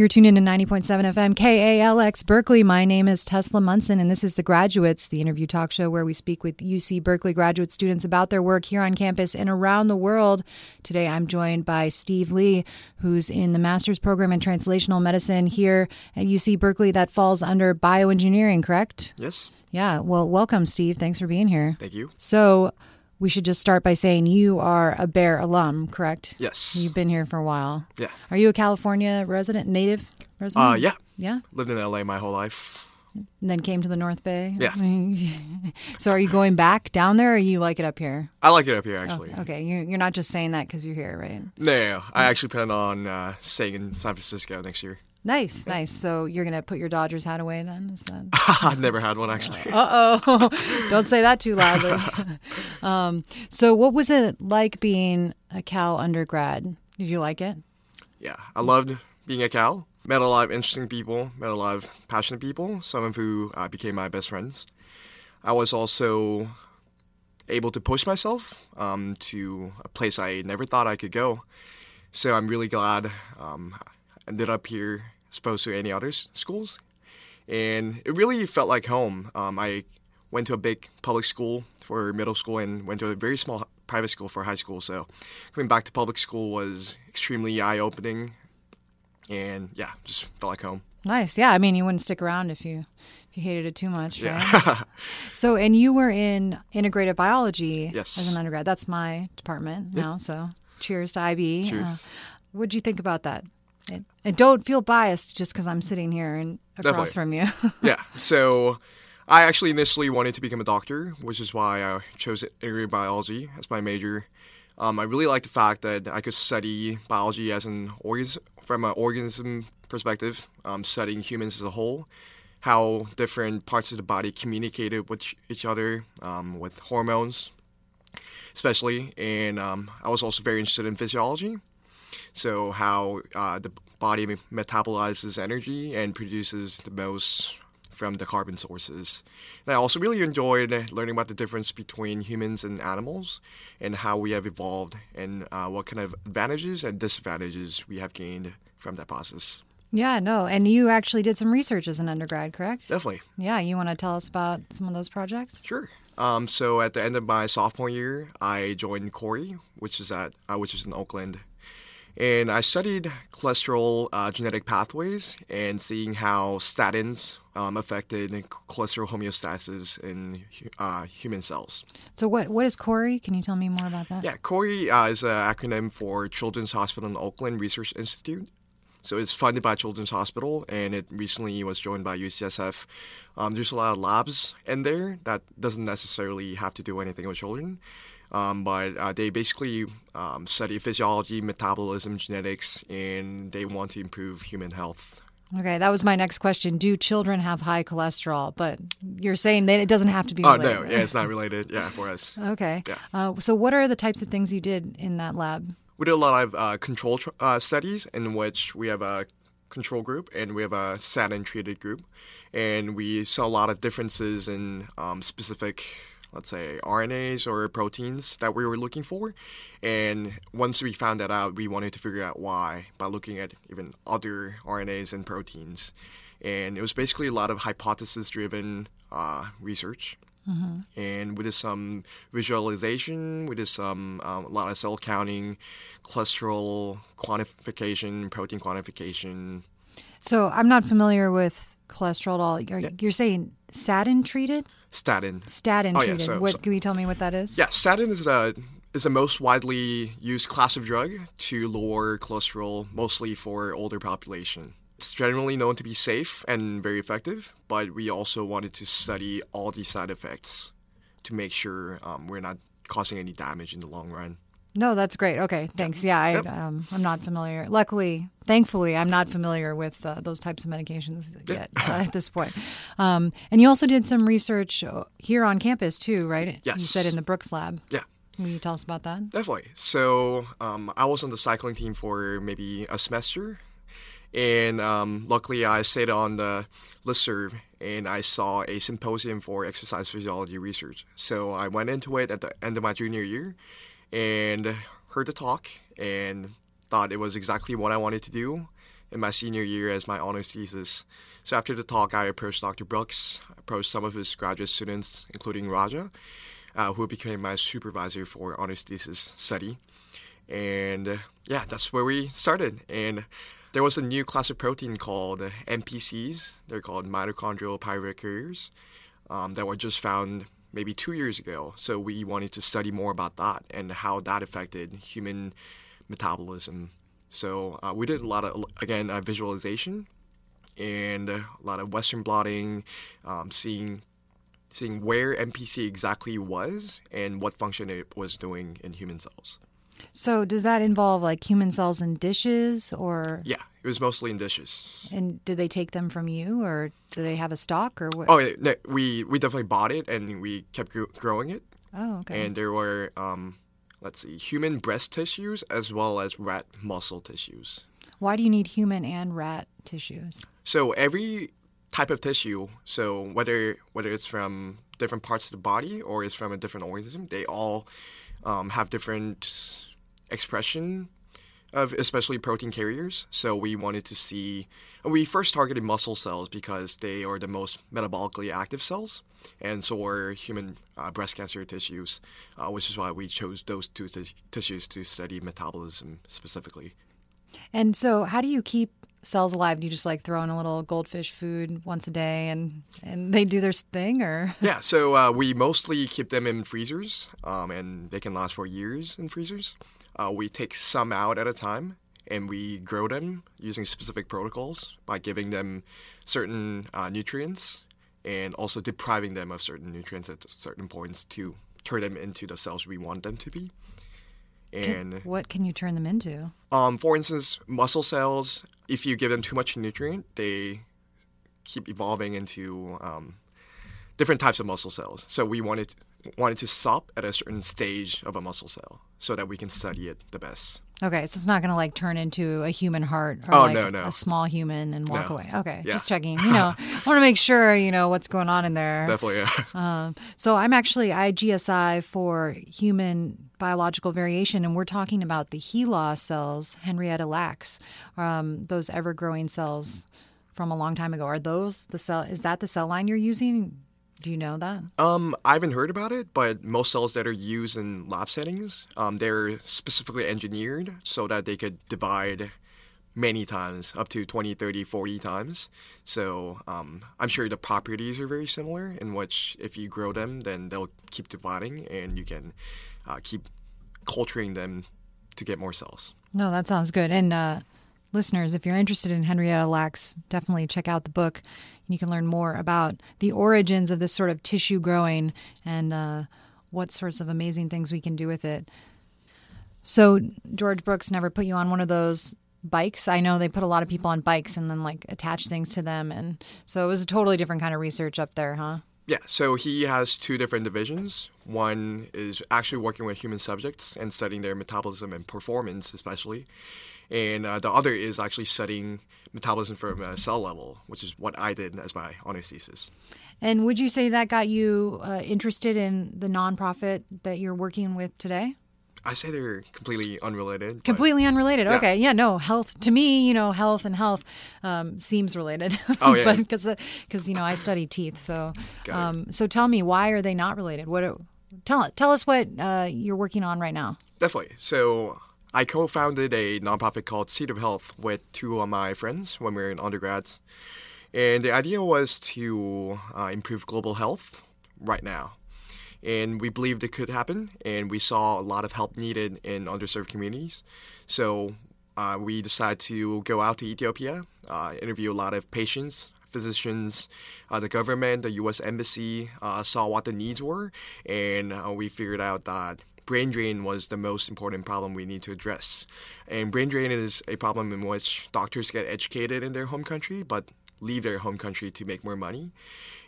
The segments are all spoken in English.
You're tuned in to 90.7 FM KALX Berkeley. My name is Tesla Munson, and this is The Graduates, the interview talk show where we speak with UC Berkeley graduate students about their work here on campus and around the world. Today I'm joined by Steve Lee, who's in the master's program in translational medicine here at UC Berkeley that falls under bioengineering, correct? Yes. Yeah. Well, welcome, Steve. Thanks for being here. Thank you. So, we should just start by saying you are a Bear alum, correct? Yes. You've been here for a while. Yeah. Are you a California resident, native resident? Uh, yeah. Yeah. Lived in LA my whole life. And then came to the North Bay? Yeah. so are you going back down there or you like it up here? I like it up here, actually. Oh, okay. You're, you're not just saying that because you're here, right? No, no, no. I actually plan on uh, staying in San Francisco next year. Nice, nice. So you're going to put your Dodgers hat away then? Is that... I've never had one, actually. Uh oh. Don't say that too loudly. Um, so, what was it like being a Cal undergrad? Did you like it? yeah. I loved being a Cal. Met a lot of interesting people, met a lot of passionate people, some of who uh, became my best friends. I was also able to push myself um, to a place I never thought I could go. So I'm really glad um, I ended up here as opposed to any other schools. And it really felt like home. Um, I went to a big public school for middle school and went to a very small private school for high school. So coming back to public school was extremely eye opening. And yeah, just felt like home. Nice. Yeah. I mean, you wouldn't stick around if you if you hated it too much, right? Yeah. So, and you were in integrative biology Yes. as an undergrad. That's my department now. So, cheers to IB. Cheers. Uh, what'd you think about that? And, and don't feel biased just because I'm sitting here and across from you. yeah. So I actually initially wanted to become a doctor, which is why I chose integrative biology as my major. Um, I really like the fact that I could study biology as an organ from an organism perspective, um, studying humans as a whole, how different parts of the body communicated with each other, um, with hormones, especially. And um, I was also very interested in physiology. So how uh, the body metabolizes energy and produces the most from the carbon sources. And I also really enjoyed learning about the difference between humans and animals and how we have evolved and uh, what kind of advantages and disadvantages we have gained from that process. yeah, no. And you actually did some research as an undergrad, correct? Definitely. Yeah. You want to tell us about some of those projects? Sure. Um, so at the end of my sophomore year, I joined CHORI, which is at uh, which is in Oakland, and I studied cholesterol uh, genetic pathways and seeing how statins um, affected in cholesterol homeostasis in uh, human cells. So, what what is CHORI? Can you tell me more about that? Yeah, CHORI uh, is an acronym for Children's Hospital in Oakland Research Institute. So it's funded by Children's Hospital, and it recently was joined by UCSF. Um, there's a lot of labs in there that doesn't necessarily have to do anything with children, um, but uh, they basically um, study physiology, metabolism, genetics, and they want to improve human health. Okay, that was my next question. Do children have high cholesterol? But you're saying that it doesn't have to be. Oh no, yeah, it's not related. Yeah, for us. Okay. Yeah. Uh, so, what are the types of things you did in that lab? We did a lot of uh, control tr- uh, studies in which we have a control group and we have a statin treated group, and we saw a lot of differences in um, specific, let's say, RNAs or proteins that we were looking for. And once we found that out, we wanted to figure out why by looking at even other RNAs and proteins. And it was basically a lot of hypothesis driven uh, research and we did some visualization. We did some um, a lot of cell counting, cholesterol quantification, protein quantification. So, I'm not familiar with cholesterol at all. You're, you're saying statin treated? Statin. Statin Oh, yeah, so- what so- can you tell me what that is? Yeah, statin is the is the most widely used class of drug to lower cholesterol, mostly for older population. It's generally known to be safe and very effective, but we also wanted to study all the side effects to make sure um, we're not causing any damage in the long run. No, that's great. Okay, thanks. Yeah, I, Yep. um, I'm not familiar. Luckily, thankfully, I'm not familiar with uh, those types of medications yet uh, at this point. Um, and you also did some research uh, here on campus too, right? Yes. You said in the Brooks lab. Yeah. Will you tell us about that? Definitely. So um, I was on the cycling team for maybe a semester, and um, luckily I stayed on the listserv and I saw a symposium for exercise physiology research. So I went into it at the end of my junior year, and heard the talk and thought it was exactly what I wanted to do. in my senior year as my honors thesis. So after the talk, I approached Dr. Brooks, approached some of his graduate students, including Raja, uh, who became my supervisor for honors thesis study. And yeah, that's where we started. And there was a new class of protein called MPCs. They're called mitochondrial pyruvate carriers um, that were just found maybe two years ago. So we wanted to study more about that and how that affected human metabolism. So uh, we did a lot of, again, uh, visualization and a lot of Western blotting, um, seeing seeing where MPC exactly was and what function it was doing in human cells. So does that involve like human cells in dishes or Yeah, it was mostly in dishes. and did they take them from you or do they have a stock or what? Oh, yeah, no, we we definitely bought it and we kept gr- growing it. Oh, okay. And there were um, let's see, human breast tissues as well as rat muscle tissues. Why do you need human and rat tissues? So every type of tissue, so whether whether it's from different parts of the body or it's from a different organism, they all um, have different expression of especially protein carriers. So we wanted to see. We first targeted muscle cells because they are the most metabolically active cells, and so are human uh, breast cancer tissues, uh, which is why we chose those two tis- tissues to study metabolism specifically. And so how do you keep cells alive? Do you just like throw in a little goldfish food once a day and and they do their thing or Yeah, so uh, we mostly keep them in freezers, um, and they can last for years in freezers. Uh, we take some out at a time, and we grow them using specific protocols by giving them certain uh, nutrients and also depriving them of certain nutrients at certain points to turn them into the cells we want them to be. And what can you turn them into? um, for instance, muscle cells, if you give them too much nutrient, they keep evolving into um, different types of muscle cells. So we wanted wanted to stop at a certain stage of a muscle cell so that we can study it the best. Okay, so it's not going to like turn into a human heart or Oh, like no, no. a small human and walk No. away. Okay, Yeah. just checking. You know, I want to make sure you know what's going on in there. Definitely. Yeah. Um, so I'm actually IGSI for human biological variation, and we're talking about the HeLa cells, Henrietta lacks, um, those ever-growing cells from a long time ago. Are those the cell? Is that the cell line you're using? Do you know that? Um, I haven't heard about it, but most cells that are used in lab settings, um, they're specifically engineered so that they could divide many times, up to 20, 30, 40 times. So um, I'm sure the properties are very similar, in which if you grow them, then they'll keep dividing and you can uh, keep culturing them to get more cells. No, that sounds good. And uh, listeners, if you're interested in Henrietta Lacks, definitely check out the book. You can learn more about the origins of this sort of tissue growing and uh, what sorts of amazing things we can do with it. So, George Brooks never put you on one of those bikes. I know they put a lot of people on bikes and then like attach things to them. And so it was a totally different kind of research up there, huh? Yeah, so he has two different divisions. One is actually working with human subjects and studying their metabolism and performance, especially. And uh, the other is actually studying metabolism from a cell level, which is what I did as my honors thesis. And would you say that got you uh, interested in the nonprofit that you're working with today? I say they're completely unrelated. completely unrelated Yeah. okay yeah no health to me you know health and health um, seems related Oh, yeah. but because because you know i study teeth so um, so tell me why are they not related what tell tell us what uh, you're working on right now Definitely. So I co-founded a nonprofit called Seed of Health with two of my friends when we were in undergrads, and the idea was to uh, improve global health right now. And we believed it could happen, and we saw a lot of help needed in underserved communities. So uh, we decided to go out to Ethiopia, uh, interview a lot of patients, physicians, uh, the government, the U.S. Embassy, uh, saw what the needs were, and uh, we figured out that brain drain was the most important problem we need to address. And brain drain is a problem in which doctors get educated in their home country, but leave their home country to make more money.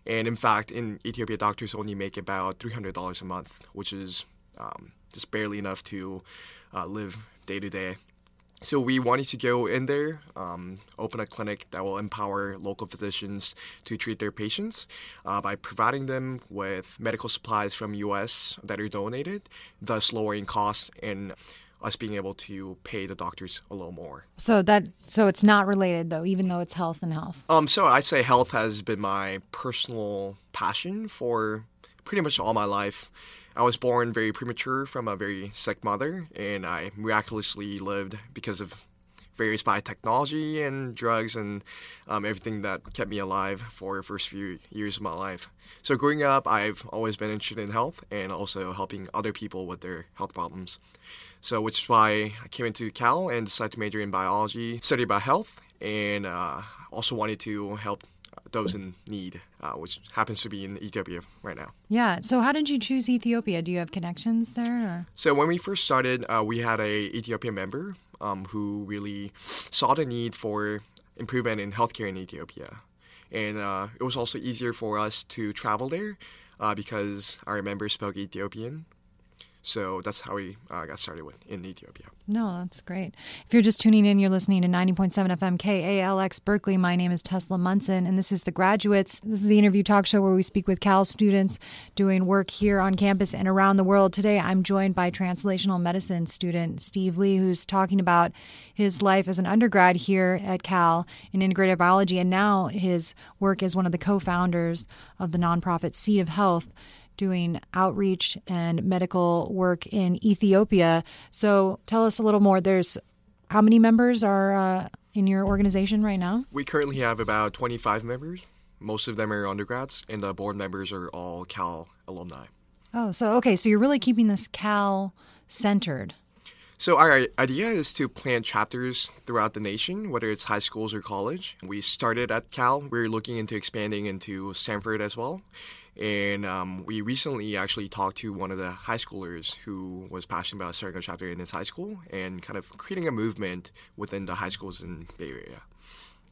And in fact, in Ethiopia, doctors only make about $300 a month, which is um, just barely enough to uh, live day to day. So we wanted to go in there, um, open a clinic that will empower local physicians to treat their patients uh, by providing them with medical supplies from U.S. that are donated, thus lowering costs and us being able to pay the doctors a little more. So that so it's not related though, even though it's health and health. Um, so I'd say health has been my personal passion for pretty much all my life. I was born very premature from a very sick mother, and I miraculously lived because of various biotechnology and drugs and um, everything that kept me alive for the first few years of my life. So growing up, I've always been interested in health and also helping other people with their health problems. So which is why I came into Cal and decided to major in biology, study about health, and uh, also wanted to help those in need, uh, which happens to be in Ethiopia right now. Yeah. So how did you choose Ethiopia? Do you have connections there? Or? So when we first started, uh, we had a Ethiopian member um, who really saw the need for improvement in healthcare in Ethiopia, and uh, it was also easier for us to travel there uh, because our members spoke Ethiopian. So that's how we uh, got started with in Ethiopia. No, that's great. If you're just tuning in, you're listening to 90.7 FM KALX Berkeley. My name is Tesla Munson, and this is The Graduates. This is the interview talk show where we speak with Cal students doing work here on campus and around the world. Today, I'm joined by translational medicine student Steve Lee, who's talking about his life as an undergrad here at Cal in integrated biology, and now his work as one of the co founders of the nonprofit Seed of Health doing outreach and medical work in Ethiopia. So tell us a little more. There's how many members are uh, in your organization right now? We currently have about 25 members. Most of them are undergrads, and the board members are all Cal alumni. Oh, so okay, so you're really keeping this Cal centered. So our idea is to plant chapters throughout the nation, whether it's high schools or college. We started at Cal. We're looking into expanding into Stanford as well. And um, we recently actually talked to one of the high schoolers who was passionate about starting a chapter in his high school and kind of creating a movement within the high schools in Bay Area.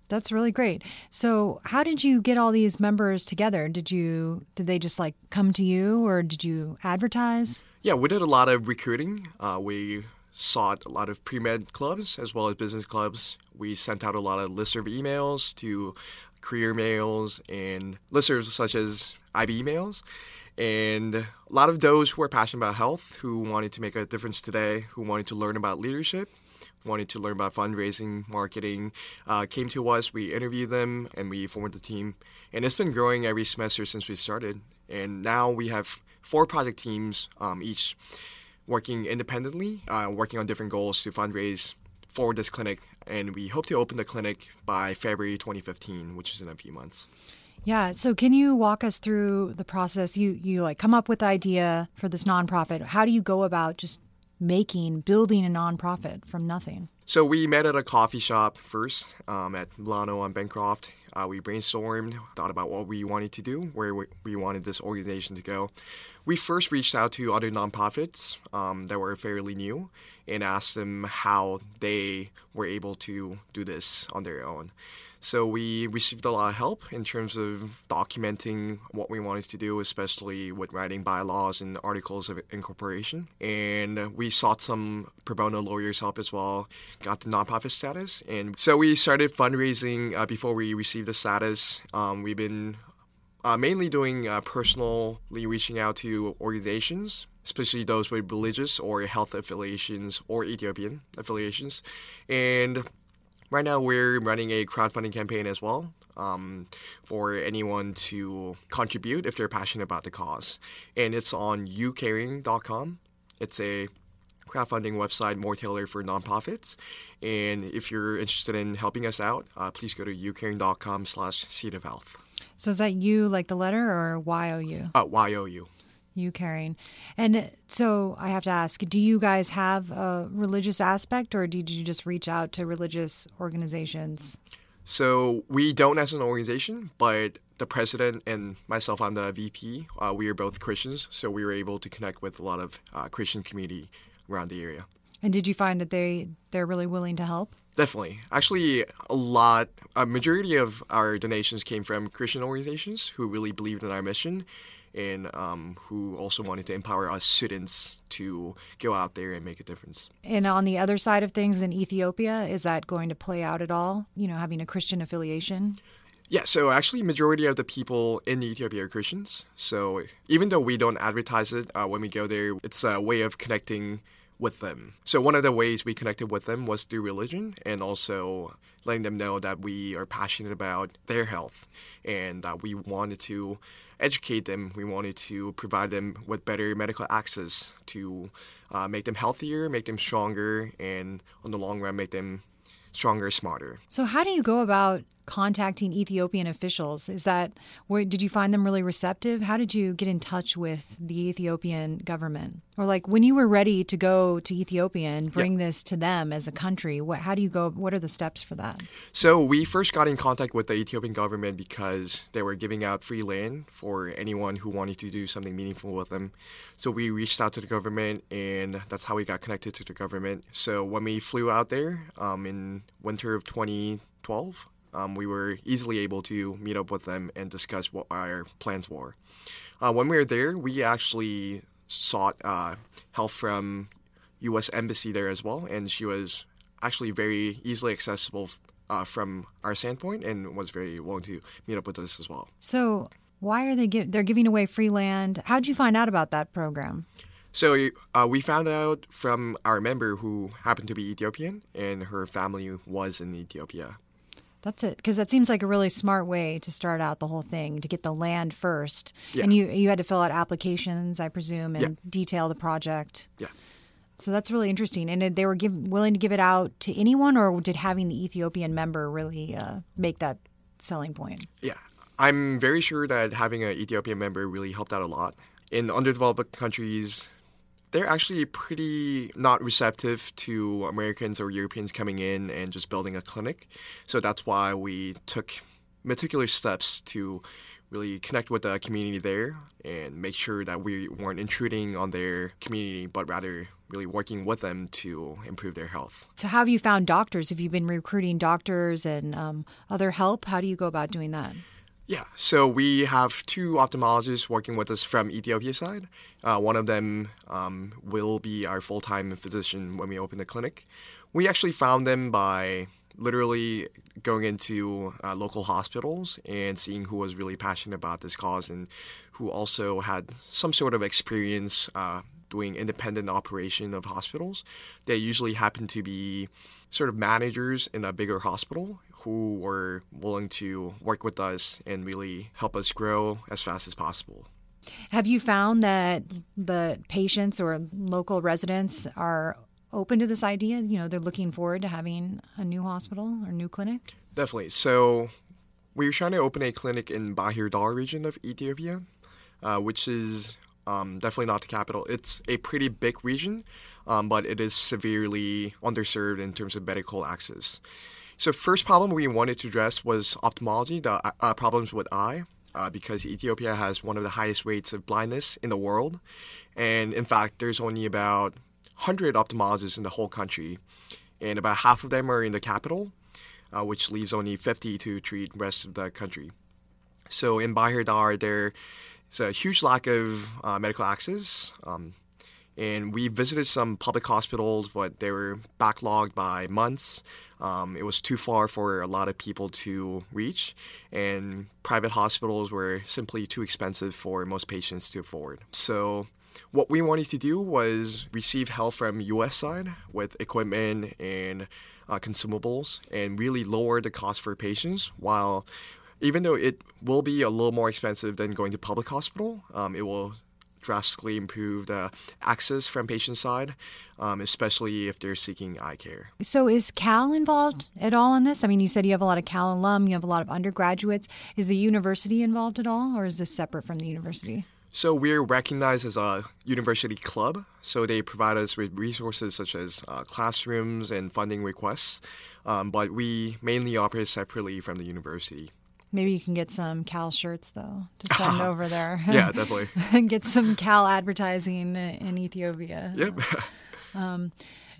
That's really great. So, how did you get all these members together? Did you did they just like come to you, or did you advertise? Yeah, we did a lot of recruiting. Uh, we sought a lot of pre med clubs as well as business clubs. We sent out a lot of listserv emails to career mails and listservs such as IB emails. And a lot of those who are passionate about health, who wanted to make a difference today, who wanted to learn about leadership, wanted to learn about fundraising, marketing, uh, came to us. We interviewed them and we formed a team. And it's been growing every semester since we started. And now we have four project teams, um, each working independently, uh, working on different goals to fundraise for this clinic. And we hope to open the clinic by February 2015, which is in a few months. Yeah. So can you walk us through the process? You you like come up with the idea for this nonprofit. How do you go about just making building a nonprofit from nothing? So we met at a coffee shop first um, at Milano on Bancroft. Uh, we brainstormed, thought about what we wanted to do, where we wanted this organization to go. We first reached out to other nonprofits um, that were fairly new and asked them how they were able to do this on their own. So we received a lot of help in terms of documenting what we wanted to do, especially with writing bylaws and articles of incorporation. And we sought some pro bono lawyers' help as well, got the nonprofit status. And so we started fundraising uh, before we received the status. Um, we've been uh, mainly doing uh, personally reaching out to organizations, especially those with religious or health affiliations or Ethiopian affiliations. And right now we're running a crowdfunding campaign as well um, for anyone to contribute if they're passionate about the cause. And it's on youcaring.com. It's a crowdfunding website more tailored for nonprofits. And if you're interested in helping us out, uh, please go to youcaring.com slash seed of health. So is that you like the letter or Y-O-U? Uh, Y-O-U you caring. And so I have to ask, do you guys have a religious aspect or did you just reach out to religious organizations? So we don't as an organization, but the president and myself, I'm the VP. Uh, we are both Christians, so we were able to connect with a lot of uh, Christian community around the area. And did you find that they they're really willing to help? Definitely. Actually, a lot, a majority of our donations came from Christian organizations who really believed in our mission and um, who also wanted to empower us students to go out there and make a difference. And on the other side of things in Ethiopia, is that going to play out at all? You know, having a Christian affiliation? Yeah, so actually, majority of the people in Ethiopia are Christians. So even though we don't advertise it uh, when we go there, it's a way of connecting with them. So one of the ways we connected with them was through religion and also letting them know that we are passionate about their health and that we wanted to educate them. We wanted to provide them with better medical access to uh, make them healthier, make them stronger, and on the long run, make them stronger, smarter. So, how do you go about contacting Ethiopian officials? Is that where did you find them really receptive? How did you get in touch with the Ethiopian government? Or like when you were ready to go to Ethiopia and bring yeah. this to them as a country, what how do you go what are the steps for that? So, we first got in contact with the Ethiopian government because they were giving out free land for anyone who wanted to do something meaningful with them. So, we reached out to the government and that's how we got connected to the government. So, when we flew out there um, in winter of 2012, um, we were easily able to meet up with them and discuss what our plans were. Uh, when we were there, we actually sought uh, help from U.S. Embassy there as well, and she was actually very easily accessible uh, from our standpoint and was very willing to meet up with us as well. So, why are they give, they're giving away free land? How did you find out about that program? So uh, we found out from our member who happened to be Ethiopian, and her family was in Ethiopia. That's it, because that seems like a really smart way to start out the whole thing to get the land first. Yeah. And you you had to fill out applications, I presume, and yeah. detail the project. Yeah. So that's really interesting. And they were give, willing to give it out to anyone, or did having the Ethiopian member really uh, make that selling point? Yeah, I'm very sure that having an Ethiopian member really helped out a lot. In underdeveloped countries, they're actually pretty not receptive to Americans or Europeans coming in and just building a clinic. So that's why we took meticulous steps to really connect with the community there and make sure that we weren't intruding on their community, but rather really working with them to improve their health. So, how have you found doctors? Have you been recruiting doctors and um, other help? How do you go about doing that? Yeah, so we have two ophthalmologists working with us from Ethiopia side. Uh, one of them um, will be our full time physician when we open the clinic. We actually found them by literally going into uh, local hospitals and seeing who was really passionate about this cause and who also had some sort of experience uh, doing independent operation of hospitals. They usually happen to be sort of managers in a bigger hospital who were willing to work with us and really help us grow as fast as possible. Have you found that the patients or local residents are open to this idea? You know, they're looking forward to having a new hospital or new clinic? Definitely. So, we're trying to open a clinic in Bahir Dar region of Ethiopia, uh, which is um, definitely not the capital. It's a pretty big region, um, but it is severely underserved in terms of medical access. So first problem we wanted to address was ophthalmology, the uh, problems with eye, uh, because Ethiopia has one of the highest rates of blindness in the world, and in fact, there's only about 100 ophthalmologists in the whole country, and about half of them are in the capital, uh, which leaves only 50 to treat the rest of the country. So in Bahir Dar, there is a huge lack of uh, medical access. Um, and we visited some public hospitals, but they were backlogged by months. Um, it was too far for a lot of people to reach, and private hospitals were simply too expensive for most patients to afford. So, what we wanted to do was receive help from U.S. side with equipment and uh, consumables, and really lower the cost for patients while even though it will be a little more expensive than going to public hospital, um, it will drastically improve the access from patient side, um, especially if they're seeking eye care. So, is Cal involved at all in this? I mean, you said you have a lot of Cal alum, you have a lot of undergraduates. Is the university involved at all, or is this separate from the university? So we're recognized as a university club. So they provide us with resources such as uh, classrooms and funding requests, um, but we mainly operate separately from the university. Maybe you can get some Cal shirts though to send over there. yeah, definitely. And get some Cal advertising in Ethiopia. Yep. um,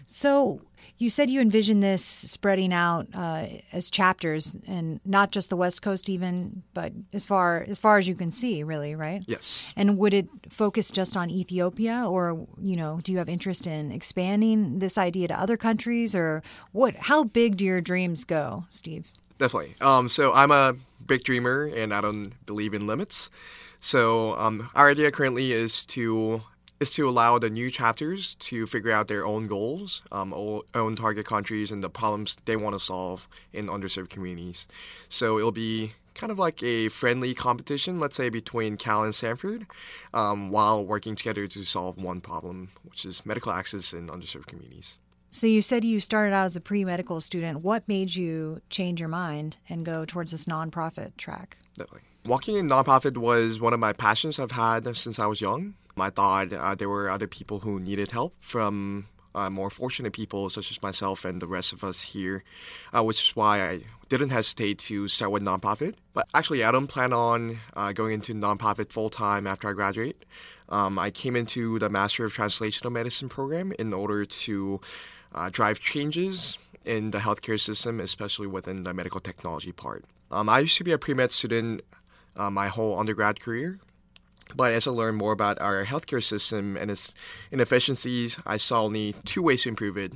so you said you envision this spreading out uh, as chapters, and not just the West Coast, even, but as far as far as you can see, really, right? Yes. And would it focus just on Ethiopia, or you know, do you have interest in expanding this idea to other countries, or what? How big do your dreams go, Steve? Definitely. Um, so I'm a big dreamer and I don't believe in limits. So um, our idea currently is to is to allow the new chapters to figure out their own goals, um, own target countries, and the problems they want to solve in underserved communities. So it'll be kind of like a friendly competition, let's say between Cal and Stanford, um, while working together to solve one problem, which is medical access in underserved communities. So you said you started out as a pre-medical student. What made you change your mind and go towards this nonprofit track? Walking in nonprofit was one of my passions I've had since I was young. I thought uh, there were other people who needed help from uh, more fortunate people such as myself and the rest of us here, uh, which is why I didn't hesitate to start with nonprofit. But actually, I don't plan on uh, going into nonprofit full time after I graduate. Um, I came into the Master of Translational Medicine program in order to uh, drive changes in the healthcare system, especially within the medical technology part. Um, I used to be a pre med student uh, my whole undergrad career. But as I learned more about our healthcare system and its inefficiencies, I saw only two ways to improve it.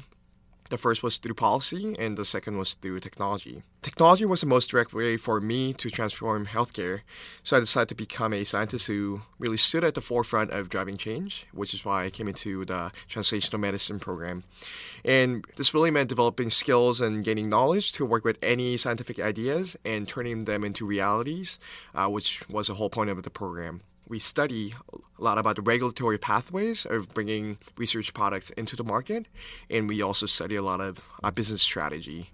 The first was through policy, and the second was through technology. Technology was the most direct way for me to transform healthcare, so I decided to become a scientist who really stood at the forefront of driving change, which is why I came into the translational medicine program. And this really meant developing skills and gaining knowledge to work with any scientific ideas and turning them into realities, uh, which was the whole point of the program we study a lot about the regulatory pathways of bringing research products into the market, and we also study a lot of uh, business strategy.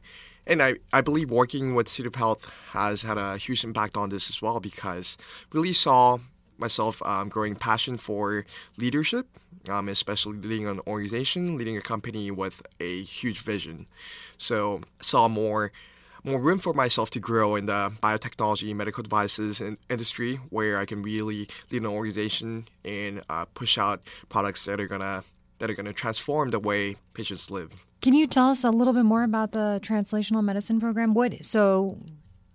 And I, I believe working with Seed of Health has had a huge impact on this as well because really saw myself um, growing passion for leadership, um, especially leading an organization, leading a company with a huge vision. So saw more more room for myself to grow in the biotechnology, medical devices industry, where I can really lead an organization and uh, push out products that are gonna that are gonna transform the way patients live. Can you tell us a little bit more about the translational medicine program? What so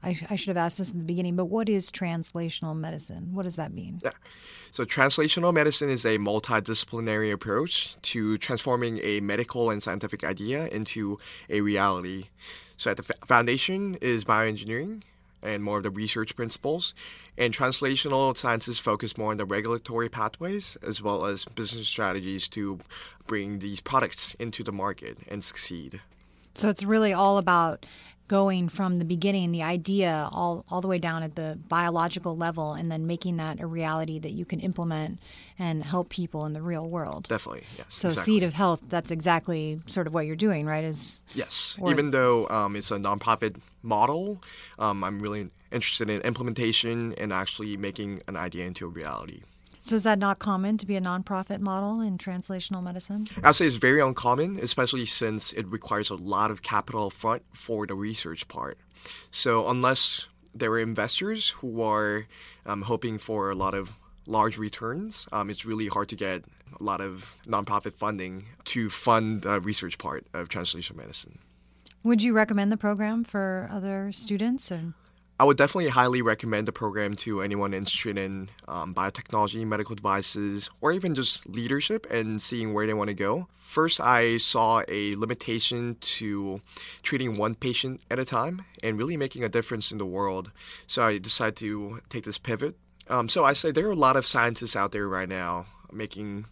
I, I, should have asked this in the beginning, but what is translational medicine? What does that mean? Yeah. So, translational medicine is a multidisciplinary approach to transforming a medical and scientific idea into a reality. So, at the foundation is bioengineering and more of the research principles. And translational sciences focus more on the regulatory pathways as well as business strategies to bring these products into the market and succeed. So, it's really all about going from the beginning, the idea, all, all the way down at the biological level, and then making that a reality that you can implement and help people in the real world. Definitely, yes. So, exactly. Seed of Health, that's exactly sort of what you're doing, right? Is yes. Or, Even though um, it's a nonprofit model, um, I'm really interested in implementation and actually making an idea into a reality. So is that not common to be a nonprofit model in translational medicine? I'd say it's very uncommon, especially since it requires a lot of capital front for the research part. So unless there are investors who are um, hoping for a lot of large returns, um, it's really hard to get a lot of nonprofit funding to fund the research part of translational medicine. Would you recommend the program for other students? Or? I would definitely highly recommend the program to anyone interested in um, biotechnology, medical devices, or even just leadership and seeing where they want to go. First, I saw a limitation to treating one patient at a time and really making a difference in the world. So I decided to take this pivot. Um, so I say there are a lot of scientists out there right now making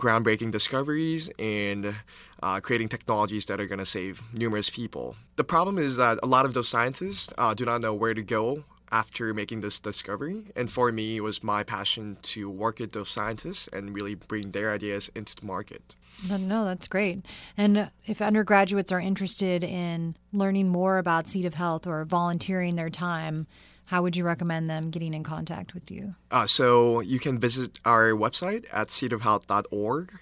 groundbreaking discoveries and uh, creating technologies that are going to save numerous people. The problem is that a lot of those scientists uh, do not know where to go after making this discovery. And for me, it was my passion to work with those scientists and really bring their ideas into the market. No, that's great. And if undergraduates are interested in learning more about Seed of Health or volunteering their time, how would you recommend them getting in contact with you? Uh, so you can visit our website at seedofhealth.org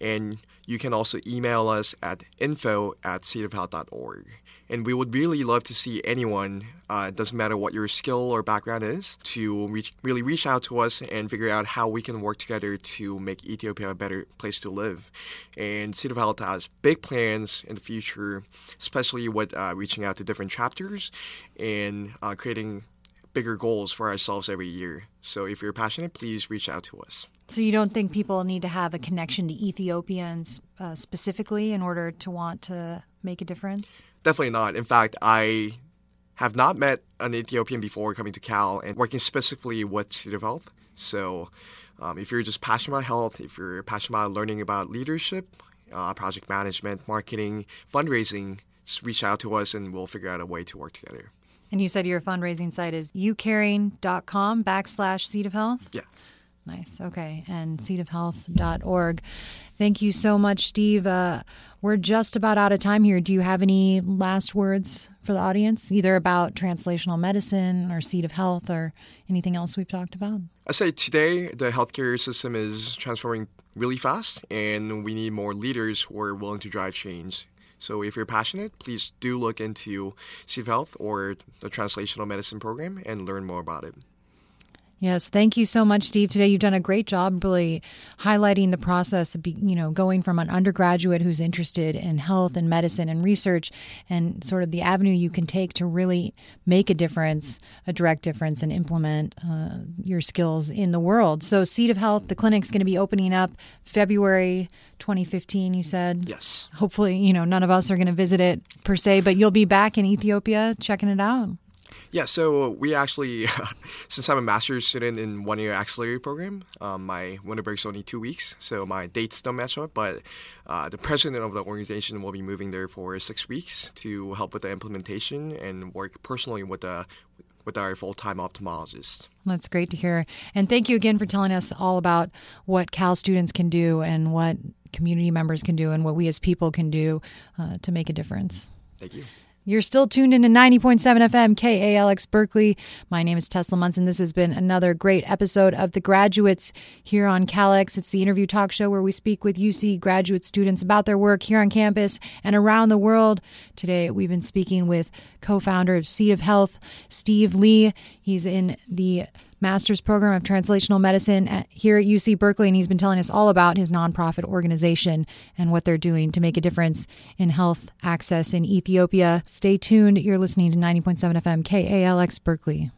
and you can also email us at info at seedofhealth.org. And we would really love to see anyone, uh, doesn't matter what your skill or background is, to reach, really reach out to us and figure out how we can work together to make Ethiopia a better place to live. And Seed of Health has big plans in the future, especially with uh, reaching out to different chapters and uh, creating bigger goals for ourselves every year. So if you're passionate, please reach out to us. So you don't think people need to have a connection to Ethiopians uh, specifically in order to want to make a difference? Definitely not. In fact, I have not met an Ethiopian before coming to Cal and working specifically with Seed of Health. So Um, if you're just passionate about health, if you're passionate about learning about leadership, uh, project management, marketing, fundraising, just reach out to us and we'll figure out a way to work together. And you said your fundraising site is youcaring.com backslash seed of health? Yeah. Nice. Okay. And seedofhealth.org. Thank you so much, Steve. Uh, we're just about out of time here. Do you have any last words for the audience, either about translational medicine or Seed of Health or anything else we've talked about? I say today the healthcare system is transforming really fast, and we need more leaders who are willing to drive change. So if you're passionate, please do look into Seed Health or the translational medicine program and learn more about it. Yes, thank you so much, Steve. Today you've done a great job really highlighting the process of, you know, going from an undergraduate who's interested in health and medicine and research and sort of the avenue you can take to really make a difference, a direct difference, and implement uh, your skills in the world. So, Seed of Health, the clinic's going to be opening up February 2015, you said? Yes. Hopefully, you know, none of us are going to visit it per se, but you'll be back in Ethiopia checking it out. Yeah, so we actually, since I'm a master's student in one year accelerator program, um, my winter break is only two weeks, so my dates don't match up. But uh, the president of the organization will be moving there for six weeks to help with the implementation and work personally with the with our full time ophthalmologist. That's great to hear. And thank you again for telling us all about what Cal students can do and what community members can do and what we as people can do uh, to make a difference. Thank you. You're still tuned into 90.7 FM KALX Berkeley. My name is Tesla Munson. This has been another great episode of The Graduates here on KALX. It's the interview talk show where we speak with UC graduate students about their work here on campus and around the world. Today, we've been speaking with co founder of Seed of Health, Steve Lee. He's in the master's program of translational medicine at, here at UC Berkeley, and he's been telling us all about his nonprofit organization and what they're doing to make a difference in health access in Ethiopia. Stay tuned. You're listening to 90.7 FM KALX Berkeley.